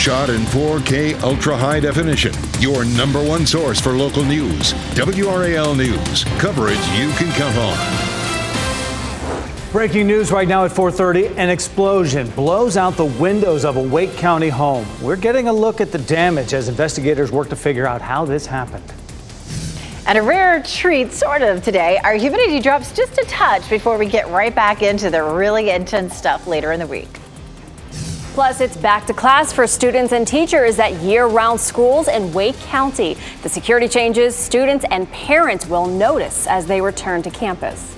Shot in 4K ultra high definition. Your number one source for local news. WRAL News. Coverage you can count on. Breaking news right now at 4:30, an explosion blows out the windows of a Wake County home. We're getting a look at the damage as investigators work to figure out how this happened. And a rare treat, sort of, today. Our humidity drops just a touch before we get right back into the really intense stuff later in the week. Plus, it's back to class for students and teachers at year round schools in Wake County. The security changes students and parents will notice as they return to campus.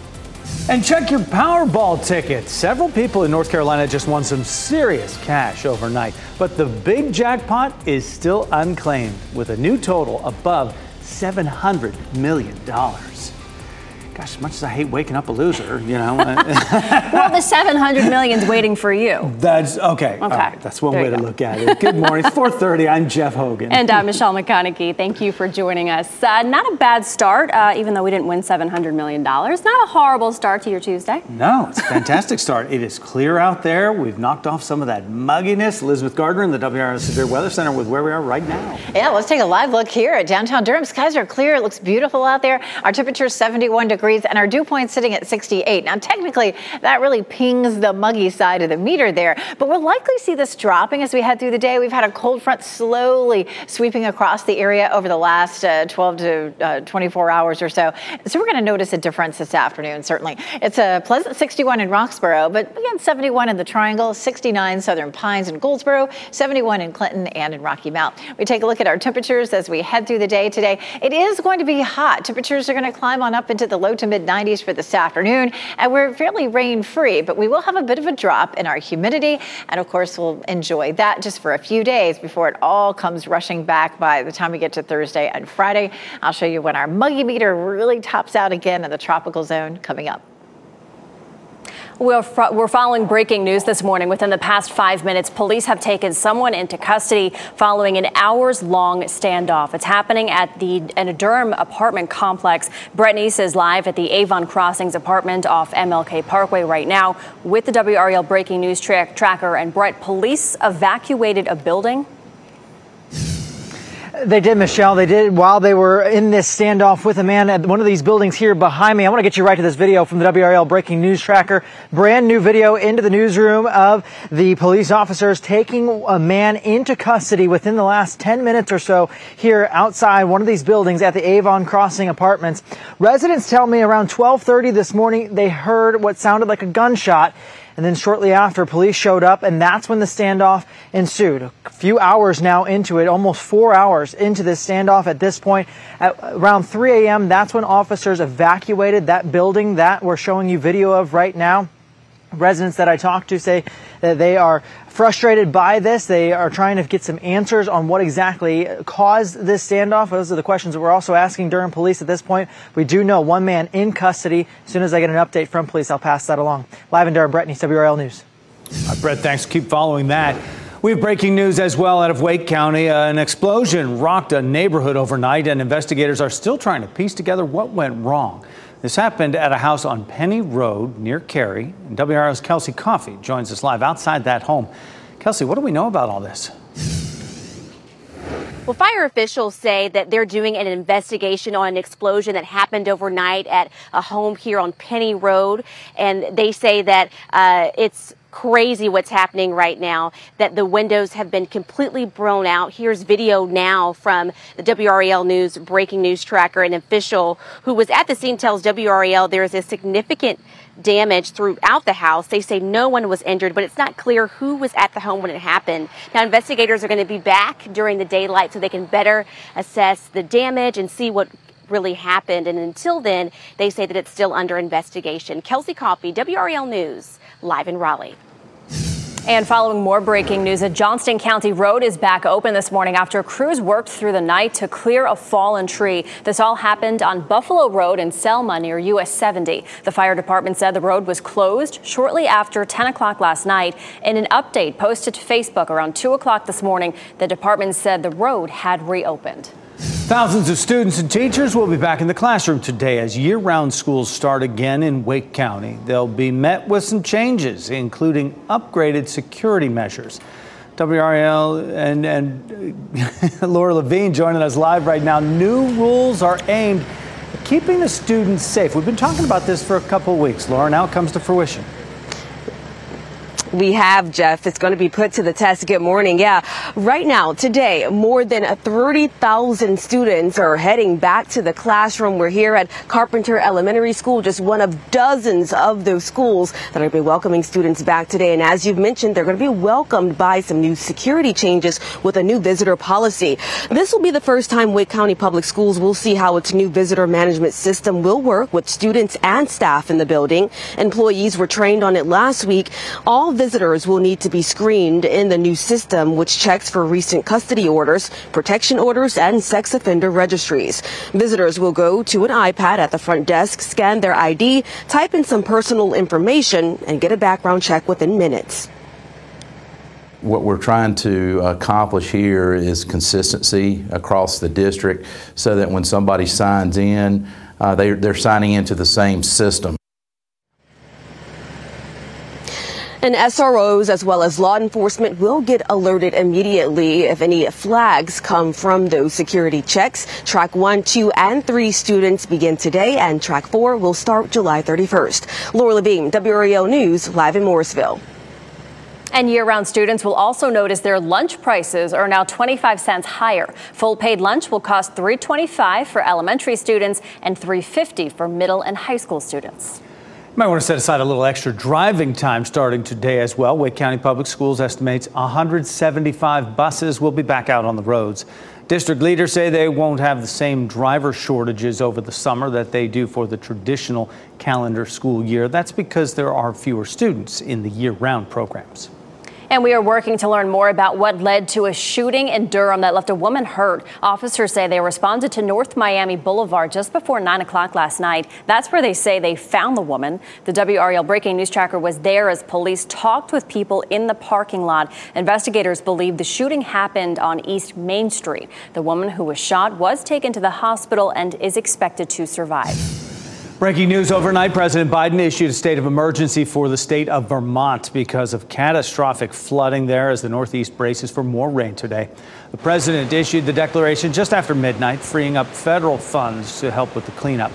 And check your Powerball tickets. Several people in North Carolina just won some serious cash overnight, but the big jackpot is still unclaimed with a new total above $700 million. Gosh, as much as I hate waking up a loser, you know. well, the 700 million's waiting for you. That's okay. Okay. That's one there way to look at it. Good morning. 4:30. I'm Jeff Hogan. And I'm Michelle McConaughey. Thank you for joining us. Uh, not a bad start, uh, even though we didn't win 700 million dollars. Not a horrible start to your Tuesday. No, it's a fantastic start. It is clear out there. We've knocked off some of that mugginess. Elizabeth Gardner in the WRAL Severe Weather Center with where we are right now. Yeah, let's take a live look here at downtown Durham. Skies are clear. It looks beautiful out there. Our temperature is 71 degrees degrees and our dew point sitting at 68. Now, technically, that really pings the muggy side of the meter there, but we'll likely see this dropping as we head through the day. We've had a cold front slowly sweeping across the area over the last uh, 12 to uh, 24 hours or so. So we're going to notice a difference this afternoon, certainly. It's a pleasant 61 in Roxboro, but again, 71 in the Triangle, 69 Southern Pines and Goldsboro, 71 in Clinton and in Rocky Mount. We take a look at our temperatures as we head through the day today. It is going to be hot. Temperatures are going to climb on up into the low to mid 90s for this afternoon, and we're fairly rain free, but we will have a bit of a drop in our humidity. And of course, we'll enjoy that just for a few days before it all comes rushing back by the time we get to Thursday and Friday. I'll show you when our muggy meter really tops out again in the tropical zone coming up. We're, we're following breaking news this morning. Within the past five minutes, police have taken someone into custody following an hours long standoff. It's happening at the Durham apartment complex. Brett Neese is live at the Avon Crossings apartment off MLK Parkway right now with the WRAL breaking news tra- tracker. And Brett, police evacuated a building they did, Michelle. They did while they were in this standoff with a man at one of these buildings here behind me. I want to get you right to this video from the WRAL Breaking News Tracker. Brand new video into the newsroom of the police officers taking a man into custody within the last 10 minutes or so here outside one of these buildings at the Avon Crossing Apartments. Residents tell me around 1230 this morning they heard what sounded like a gunshot and then shortly after, police showed up, and that's when the standoff ensued. A few hours now into it, almost four hours into this standoff at this point. At around 3 a.m., that's when officers evacuated that building that we're showing you video of right now. Residents that I talked to say that they are frustrated by this. They are trying to get some answers on what exactly caused this standoff. Those are the questions that we're also asking Durham police at this point. We do know one man in custody. As soon as I get an update from police, I'll pass that along. Live in Durham, Brett WRAL News. Uh, Brett, thanks. Keep following that. We have breaking news as well out of Wake County. Uh, an explosion rocked a neighborhood overnight, and investigators are still trying to piece together what went wrong. This happened at a house on Penny Road near Cary. And WRAL's Kelsey Coffey joins us live outside that home. Kelsey, what do we know about all this? Well, fire officials say that they're doing an investigation on an explosion that happened overnight at a home here on Penny Road. And they say that uh, it's crazy what's happening right now, that the windows have been completely blown out. Here's video now from the WRAL News breaking news tracker. An official who was at the scene tells WRAL there is a significant damage throughout the house. They say no one was injured, but it's not clear who was at the home when it happened. Now, investigators are going to be back during the daylight so they can better assess the damage and see what really happened. And until then, they say that it's still under investigation. Kelsey Coffey, WRAL News live in Raleigh. And following more breaking news, a Johnston County road is back open this morning after crews worked through the night to clear a fallen tree. This all happened on Buffalo Road in Selma near US 70. The fire department said the road was closed shortly after 10 o'clock last night. In an update posted to Facebook around 2 o'clock this morning, the department said the road had reopened. Thousands of students and teachers will be back in the classroom today as year round schools start again in Wake County. They'll be met with some changes, including upgraded security measures. WRAL and, and Laura Levine joining us live right now. New rules are aimed at keeping the students safe. We've been talking about this for a couple weeks, Laura. Now it comes to fruition. We have, Jeff. It's going to be put to the test. Good morning. Yeah. Right now, today, more than 30,000 students are heading back to the classroom. We're here at Carpenter Elementary School, just one of dozens of those schools that are going to be welcoming students back today. And as you've mentioned, they're going to be welcomed by some new security changes with a new visitor policy. This will be the first time Wake County Public Schools will see how its new visitor management system will work with students and staff in the building. Employees were trained on it last week. All visitors will need to be screened in the new system, which checks for recent custody orders, protection orders, and sex offender registries. Visitors will go to an iPad at the front desk, scan their ID, type in some personal information, and get a background check within minutes. What we're trying to accomplish here is consistency across the district so that when somebody signs in, uh, they, they're signing into the same system. And SROs as well as law enforcement will get alerted immediately if any flags come from those security checks. Track 1, 2, and 3 students begin today, and Track 4 will start July 31st. Laura Levine, WRAL News, live in Morrisville. And year round students will also notice their lunch prices are now 25 cents higher. Full paid lunch will cost $3.25 for elementary students and $3.50 for middle and high school students. You might want to set aside a little extra driving time starting today as well. Wake County Public Schools estimates 175 buses will be back out on the roads. District leaders say they won't have the same driver shortages over the summer that they do for the traditional calendar school year. That's because there are fewer students in the year round programs. And we are working to learn more about what led to a shooting in Durham that left a woman hurt. Officers say they responded to North Miami Boulevard just before 9 o'clock last night. That's where they say they found the woman. The WRAL breaking news tracker was there as police talked with people in the parking lot. Investigators believe the shooting happened on East Main Street. The woman who was shot was taken to the hospital and is expected to survive. Breaking news overnight President Biden issued a state of emergency for the state of Vermont because of catastrophic flooding there as the Northeast braces for more rain today. The president issued the declaration just after midnight, freeing up federal funds to help with the cleanup.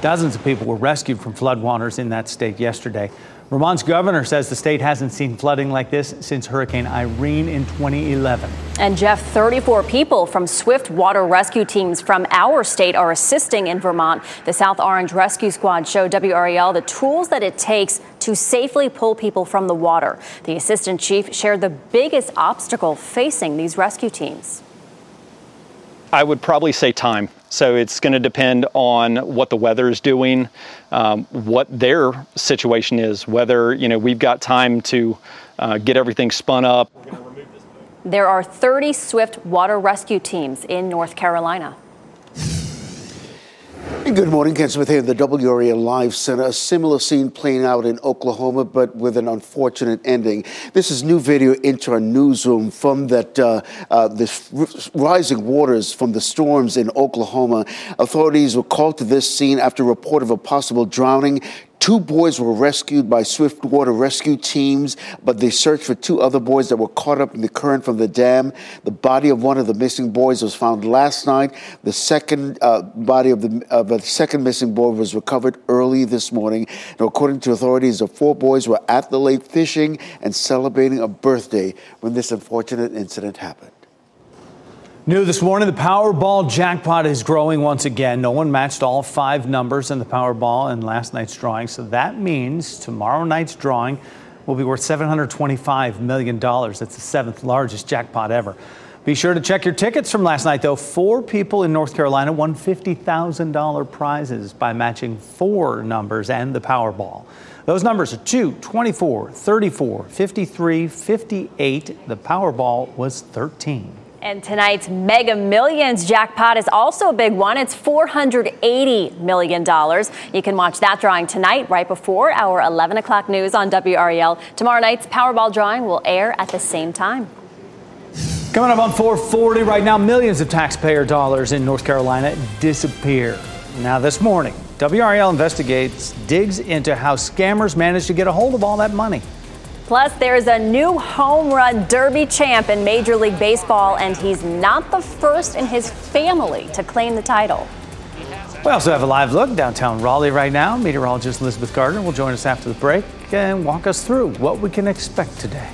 Dozens of people were rescued from floodwaters in that state yesterday. Vermont's governor says the state hasn't seen flooding like this since Hurricane Irene in 2011. And Jeff, 34 people from Swift water rescue teams from our state are assisting in Vermont. The South Orange Rescue Squad showed WRAL the tools that it takes to safely pull people from the water. The assistant chief shared the biggest obstacle facing these rescue teams. I would probably say time. So it's going to depend on what the weather is doing, um, what their situation is, whether you know we've got time to uh, get everything spun up. There are 30 Swift water rescue teams in North Carolina. Good morning, Ken Smith here in the WRAL Live Center. A similar scene playing out in Oklahoma, but with an unfortunate ending. This is new video into our newsroom from that uh, uh, this rising waters from the storms in Oklahoma. Authorities were called to this scene after a report of a possible drowning. Two boys were rescued by swift water rescue teams, but they searched for two other boys that were caught up in the current from the dam. The body of one of the missing boys was found last night. The second uh, body of the, of the second missing boy was recovered early this morning. According to authorities, the four boys were at the lake fishing and celebrating a birthday when this unfortunate incident happened. New this morning, the Powerball jackpot is growing once again. No one matched all five numbers in the Powerball in last night's drawing, so that means tomorrow night's drawing will be worth $725 million. That's the seventh largest jackpot ever. Be sure to check your tickets from last night, though. Four people in North Carolina won $50,000 prizes by matching four numbers and the Powerball. Those numbers are 2, 24, 34, 53, 58. The Powerball was 13. And tonight's Mega Millions jackpot is also a big one. It's $480 million. You can watch that drawing tonight, right before our 11 o'clock news on WRAL. Tomorrow night's Powerball drawing will air at the same time. Coming up on 440 right now, millions of taxpayer dollars in North Carolina disappear. Now, this morning, WRAL investigates, digs into how scammers managed to get a hold of all that money. Plus, there's a new home run derby champ in Major League Baseball, and he's not the first in his family to claim the title. We also have a live look downtown Raleigh right now. Meteorologist Elizabeth Gardner will join us after the break and walk us through what we can expect today.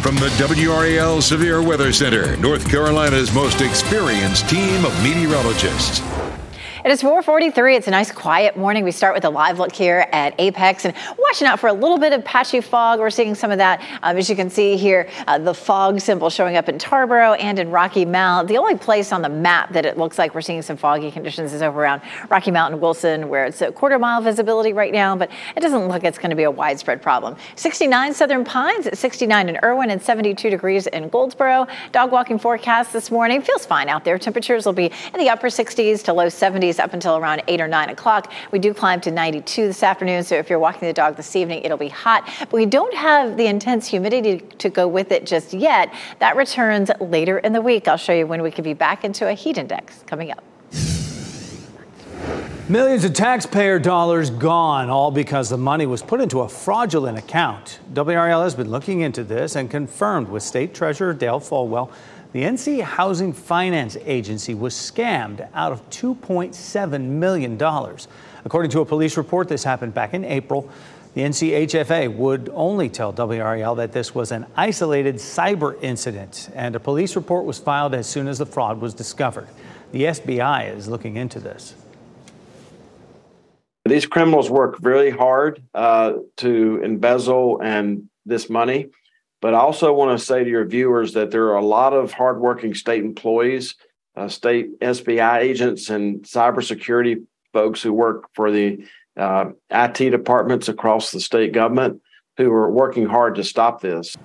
From the WRAL Severe Weather Center, North Carolina's most experienced team of meteorologists. It is 443. It's a nice quiet morning. We start with a live look here at Apex and watching out for a little bit of patchy fog. We're seeing some of that. Um, as you can see here, uh, the fog symbol showing up in Tarboro and in Rocky Mount. The only place on the map that it looks like we're seeing some foggy conditions is over around Rocky Mountain Wilson, where it's a quarter mile visibility right now, but it doesn't look it's going to be a widespread problem. 69 Southern Pines, at 69 in Erwin, and 72 degrees in Goldsboro. Dog walking forecast this morning feels fine out there. Temperatures will be in the upper 60s to low 70s up until around 8 or 9 o'clock. We do climb to 92 this afternoon, so if you're walking the dog this evening, it'll be hot. But we don't have the intense humidity to go with it just yet. That returns later in the week. I'll show you when we could be back into a heat index coming up. Millions of taxpayer dollars gone, all because the money was put into a fraudulent account. WRAL has been looking into this and confirmed with State Treasurer Dale Folwell the NC Housing Finance Agency was scammed out of $2.7 million. According to a police report, this happened back in April. The NCHFA would only tell WRAL that this was an isolated cyber incident, and a police report was filed as soon as the fraud was discovered. The SBI is looking into this. These criminals work really hard uh, to embezzle and this money. But I also want to say to your viewers that there are a lot of hardworking state employees, uh, state SBI agents, and cybersecurity folks who work for the uh, IT departments across the state government who are working hard to stop this.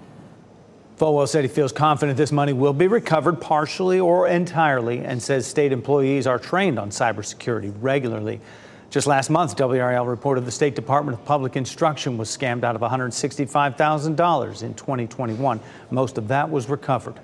Folwell said he feels confident this money will be recovered partially or entirely and says state employees are trained on cybersecurity regularly. Just last month, WRAL reported the State Department of Public Instruction was scammed out of $165,000 in 2021. Most of that was recovered.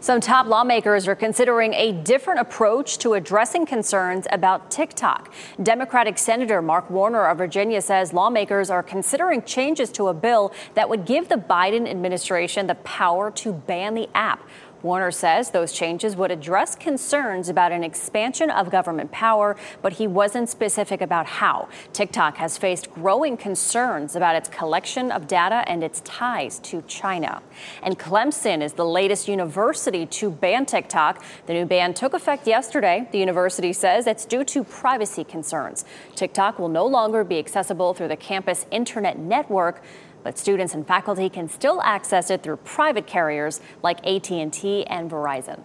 Some top lawmakers are considering a different approach to addressing concerns about TikTok. Democratic Senator Mark Warner of Virginia says lawmakers are considering changes to a bill that would give the Biden administration the power to ban the app. Warner says those changes would address concerns about an expansion of government power, but he wasn't specific about how. TikTok has faced growing concerns about its collection of data and its ties to China. And Clemson is the latest university to ban TikTok. The new ban took effect yesterday. The university says it's due to privacy concerns. TikTok will no longer be accessible through the campus internet network but students and faculty can still access it through private carriers like AT&T and Verizon.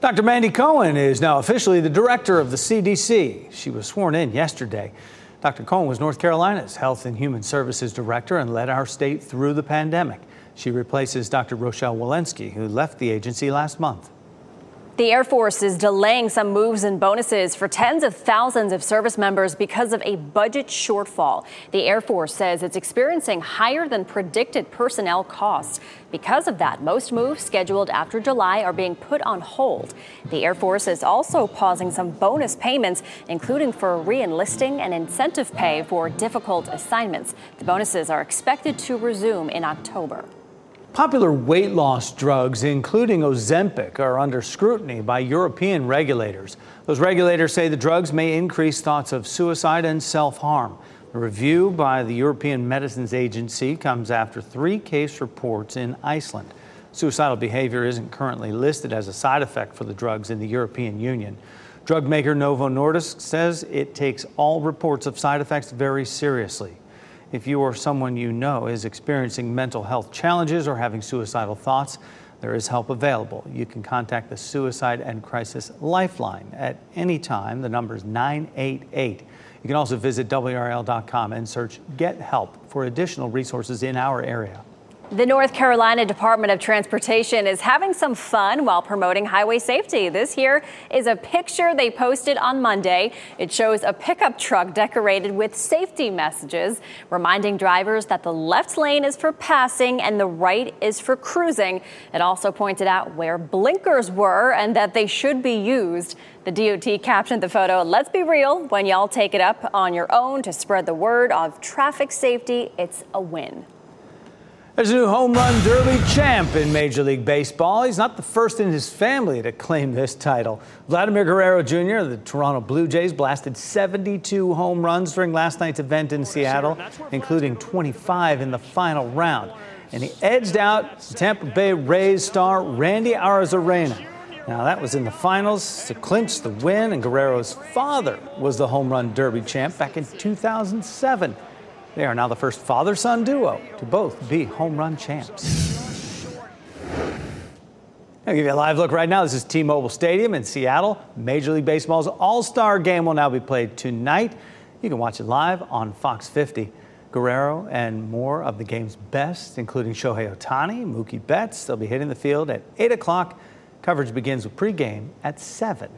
Dr. Mandy Cohen is now officially the director of the CDC. She was sworn in yesterday. Dr. Cohen was North Carolina's Health and Human Services Director and led our state through the pandemic. She replaces Dr. Rochelle Walensky, who left the agency last month. The Air Force is delaying some moves and bonuses for tens of thousands of service members because of a budget shortfall. The Air Force says it's experiencing higher than predicted personnel costs. Because of that, most moves scheduled after July are being put on hold. The Air Force is also pausing some bonus payments, including for reenlisting and incentive pay for difficult assignments. The bonuses are expected to resume in October. Popular weight loss drugs, including Ozempic, are under scrutiny by European regulators. Those regulators say the drugs may increase thoughts of suicide and self harm. The review by the European Medicines Agency comes after three case reports in Iceland. Suicidal behavior isn't currently listed as a side effect for the drugs in the European Union. Drug maker Novo Nordisk says it takes all reports of side effects very seriously. If you or someone you know is experiencing mental health challenges or having suicidal thoughts, there is help available. You can contact the Suicide and Crisis Lifeline at any time. The number is 988. You can also visit WRAL.com and search Get Help for additional resources in our area. The North Carolina Department of Transportation is having some fun while promoting highway safety. This here is a picture they posted on Monday. It shows a pickup truck decorated with safety messages, reminding drivers that the left lane is for passing and the right is for cruising. It also pointed out where blinkers were and that they should be used. The DOT captioned the photo, let's be real, when y'all take it up on your own to spread the word of traffic safety, it's a win. There's a new home run derby champ in Major League Baseball. He's not the first in his family to claim this title. Vladimir Guerrero Jr. of the Toronto Blue Jays blasted 72 home runs during last night's event in Seattle, including 25 in the final round. And he edged out Tampa Bay Rays star Randy Arozarena. Now, that was in the finals to clinch the win, and Guerrero's father was the home run derby champ back in 2007. They are now the first father son duo to both be home run champs. I'll give you a live look right now. This is T Mobile Stadium in Seattle. Major League Baseball's All Star game will now be played tonight. You can watch it live on Fox 50. Guerrero and more of the game's best, including Shohei Ohtani, Mookie Betts, they'll be hitting the field at 8 o'clock. Coverage begins with pregame at 7.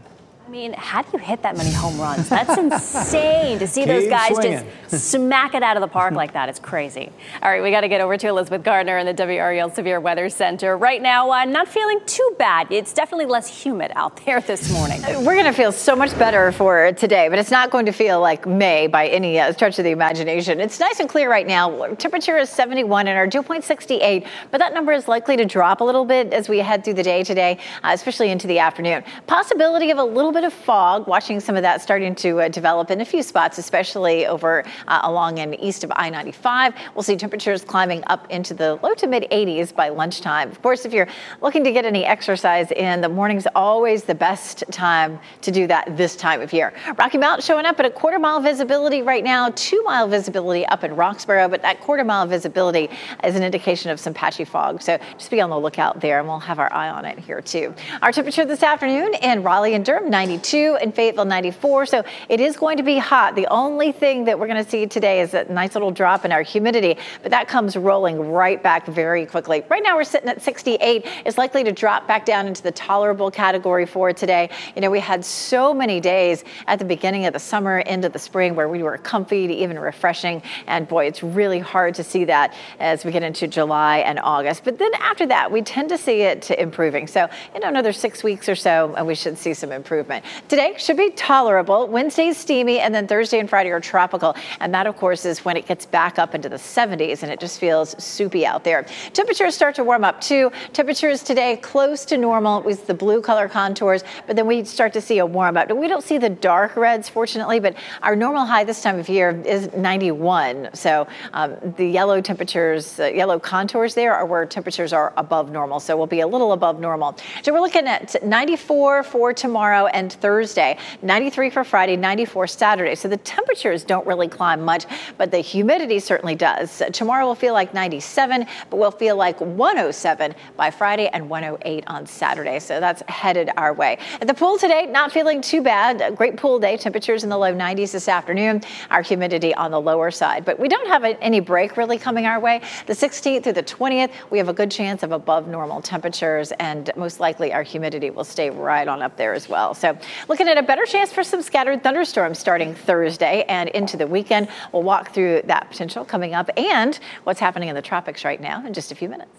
I mean, how do you hit that many home runs? That's insane to see Keep those guys swinging. just smack it out of the park like that. It's crazy. All right, we got to get over to Elizabeth Gardner in the WRAL Severe Weather Center. Right now, uh, not feeling too bad. It's definitely less humid out there this morning. We're going to feel so much better for today, but it's not going to feel like May by any uh, stretch of the imagination. It's nice and clear right now. Temperature is 71 and our dew point 68, but that number is likely to drop a little bit as we head through the day today, uh, especially into the afternoon. Possibility of a little bit of fog, watching some of that starting to uh, develop in a few spots, especially over uh, along and east of I 95. We'll see temperatures climbing up into the low to mid 80s by lunchtime. Of course, if you're looking to get any exercise in, the morning's always the best time to do that this time of year. Rocky Mount showing up at a quarter mile visibility right now, two mile visibility up in Roxboro, but that quarter mile visibility is an indication of some patchy fog. So just be on the lookout there, and we'll have our eye on it here too. Our temperature this afternoon in Raleigh and Durham, 92, and Fayetteville, 94. So it is going to be hot. The only thing that we're going to see today is a nice little drop in our humidity, but that comes rolling right back very quickly. Right now we're sitting at 68. It's likely to drop back down into the tolerable category for today. You know, we had so many days at the beginning of the summer, into the spring, where we were comfy to even refreshing. And boy, it's really hard to see that as we get into July and August. But then after that, we tend to see it improving. So, you know, another six weeks or so, and we should see some improvement. Today should be tolerable. Wednesday's steamy, and then Thursday and Friday are tropical. And that, of course, is when it gets back up into the 70s and it just feels soupy out there. Temperatures start to warm up too. Temperatures today close to normal with the blue color contours, but then we start to see a warm up. We don't see the dark reds, fortunately, but our normal high this time of year is 91. So um, the yellow temperatures, uh, yellow contours there are where temperatures are above normal. So we'll be a little above normal. So we're looking at 94 for tomorrow and Thursday, 93 for Friday, 94 Saturday. So the temperatures don't really climb much, but the humidity certainly does. Tomorrow will feel like 97, but we'll feel like 107 by Friday and 108 on Saturday. So that's headed our way. At the pool today, not feeling too bad. A great pool day. Temperatures in the low 90s this afternoon. Our humidity on the lower side, but we don't have any break really coming our way. The 16th through the 20th, we have a good chance of above normal temperatures, and most likely our humidity will stay right on up there as well. So looking at a better chance for some scattered thunderstorms starting Thursday and into the weekend. We'll walk through that potential coming up and what's happening in the tropics right now in just a few minutes.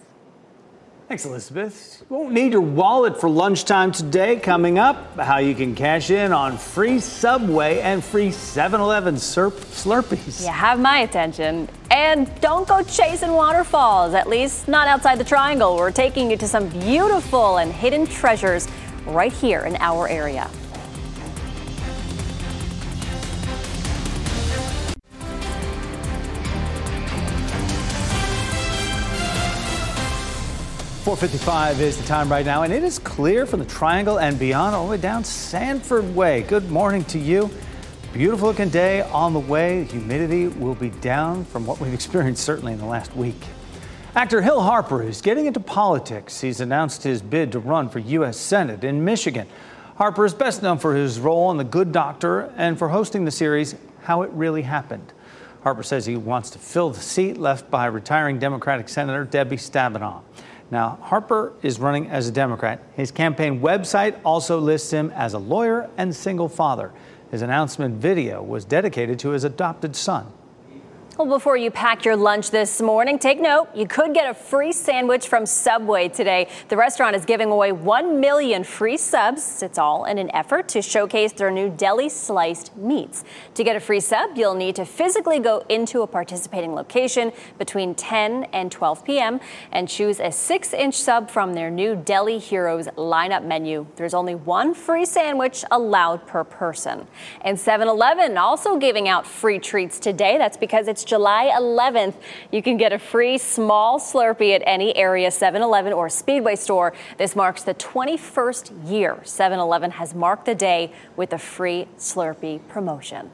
Thanks, Elizabeth. You won't need your wallet for lunchtime today. Coming up, how you can cash in on free Subway and free 7 Eleven Slurpees. You have my attention. And don't go chasing waterfalls, at least not outside the triangle. We're taking you to some beautiful and hidden treasures right here in our area. Four fifty-five is the time right now, and it is clear from the triangle and beyond, all the way down Sanford Way. Good morning to you. beautiful looking day on the way. Humidity will be down from what we've experienced certainly in the last week. Actor Hill Harper is getting into politics. He's announced his bid to run for U.S. Senate in Michigan. Harper is best known for his role on The Good Doctor and for hosting the series How It Really Happened. Harper says he wants to fill the seat left by retiring Democratic Senator Debbie Stabenow. Now, Harper is running as a Democrat. His campaign website also lists him as a lawyer and single father. His announcement video was dedicated to his adopted son. Well, before you pack your lunch this morning, take note, you could get a free sandwich from Subway today. The restaurant is giving away 1 million free subs. It's all in an effort to showcase their new deli sliced meats. To get a free sub, you'll need to physically go into a participating location between 10 and 12 p.m. and choose a 6 inch sub from their new Deli Heroes lineup menu. There's only one free sandwich allowed per person. And 7 Eleven also giving out free treats today. That's because it's July 11th. You can get a free small Slurpee at any area 7 Eleven or Speedway store. This marks the 21st year 7 Eleven has marked the day with a free Slurpee promotion.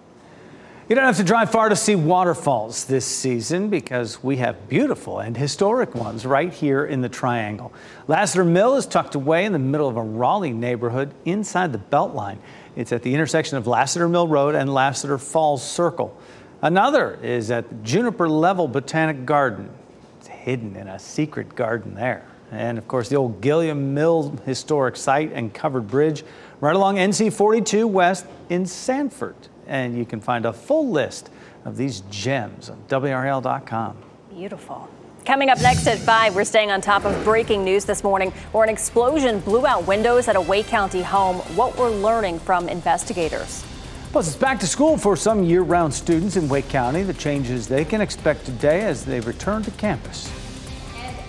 You don't have to drive far to see waterfalls this season because we have beautiful and historic ones right here in the Triangle. Lassiter Mill is tucked away in the middle of a Raleigh neighborhood inside the Beltline. It's at the intersection of Lassiter Mill Road and Lassiter Falls Circle. Another is at Juniper Level Botanic Garden. It's hidden in a secret garden there. And of course, the old Gilliam Mill Historic Site and covered bridge right along NC 42 West in Sanford. And you can find a full list of these gems on WRAL.com. Beautiful. Coming up next at 5, we're staying on top of breaking news this morning where an explosion blew out windows at a Wake County home. What we're learning from investigators. Plus, it's back to school for some year round students in Wake County. The changes they can expect today as they return to campus.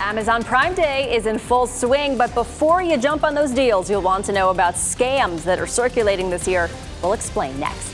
Amazon Prime Day is in full swing, but before you jump on those deals, you'll want to know about scams that are circulating this year. We'll explain next.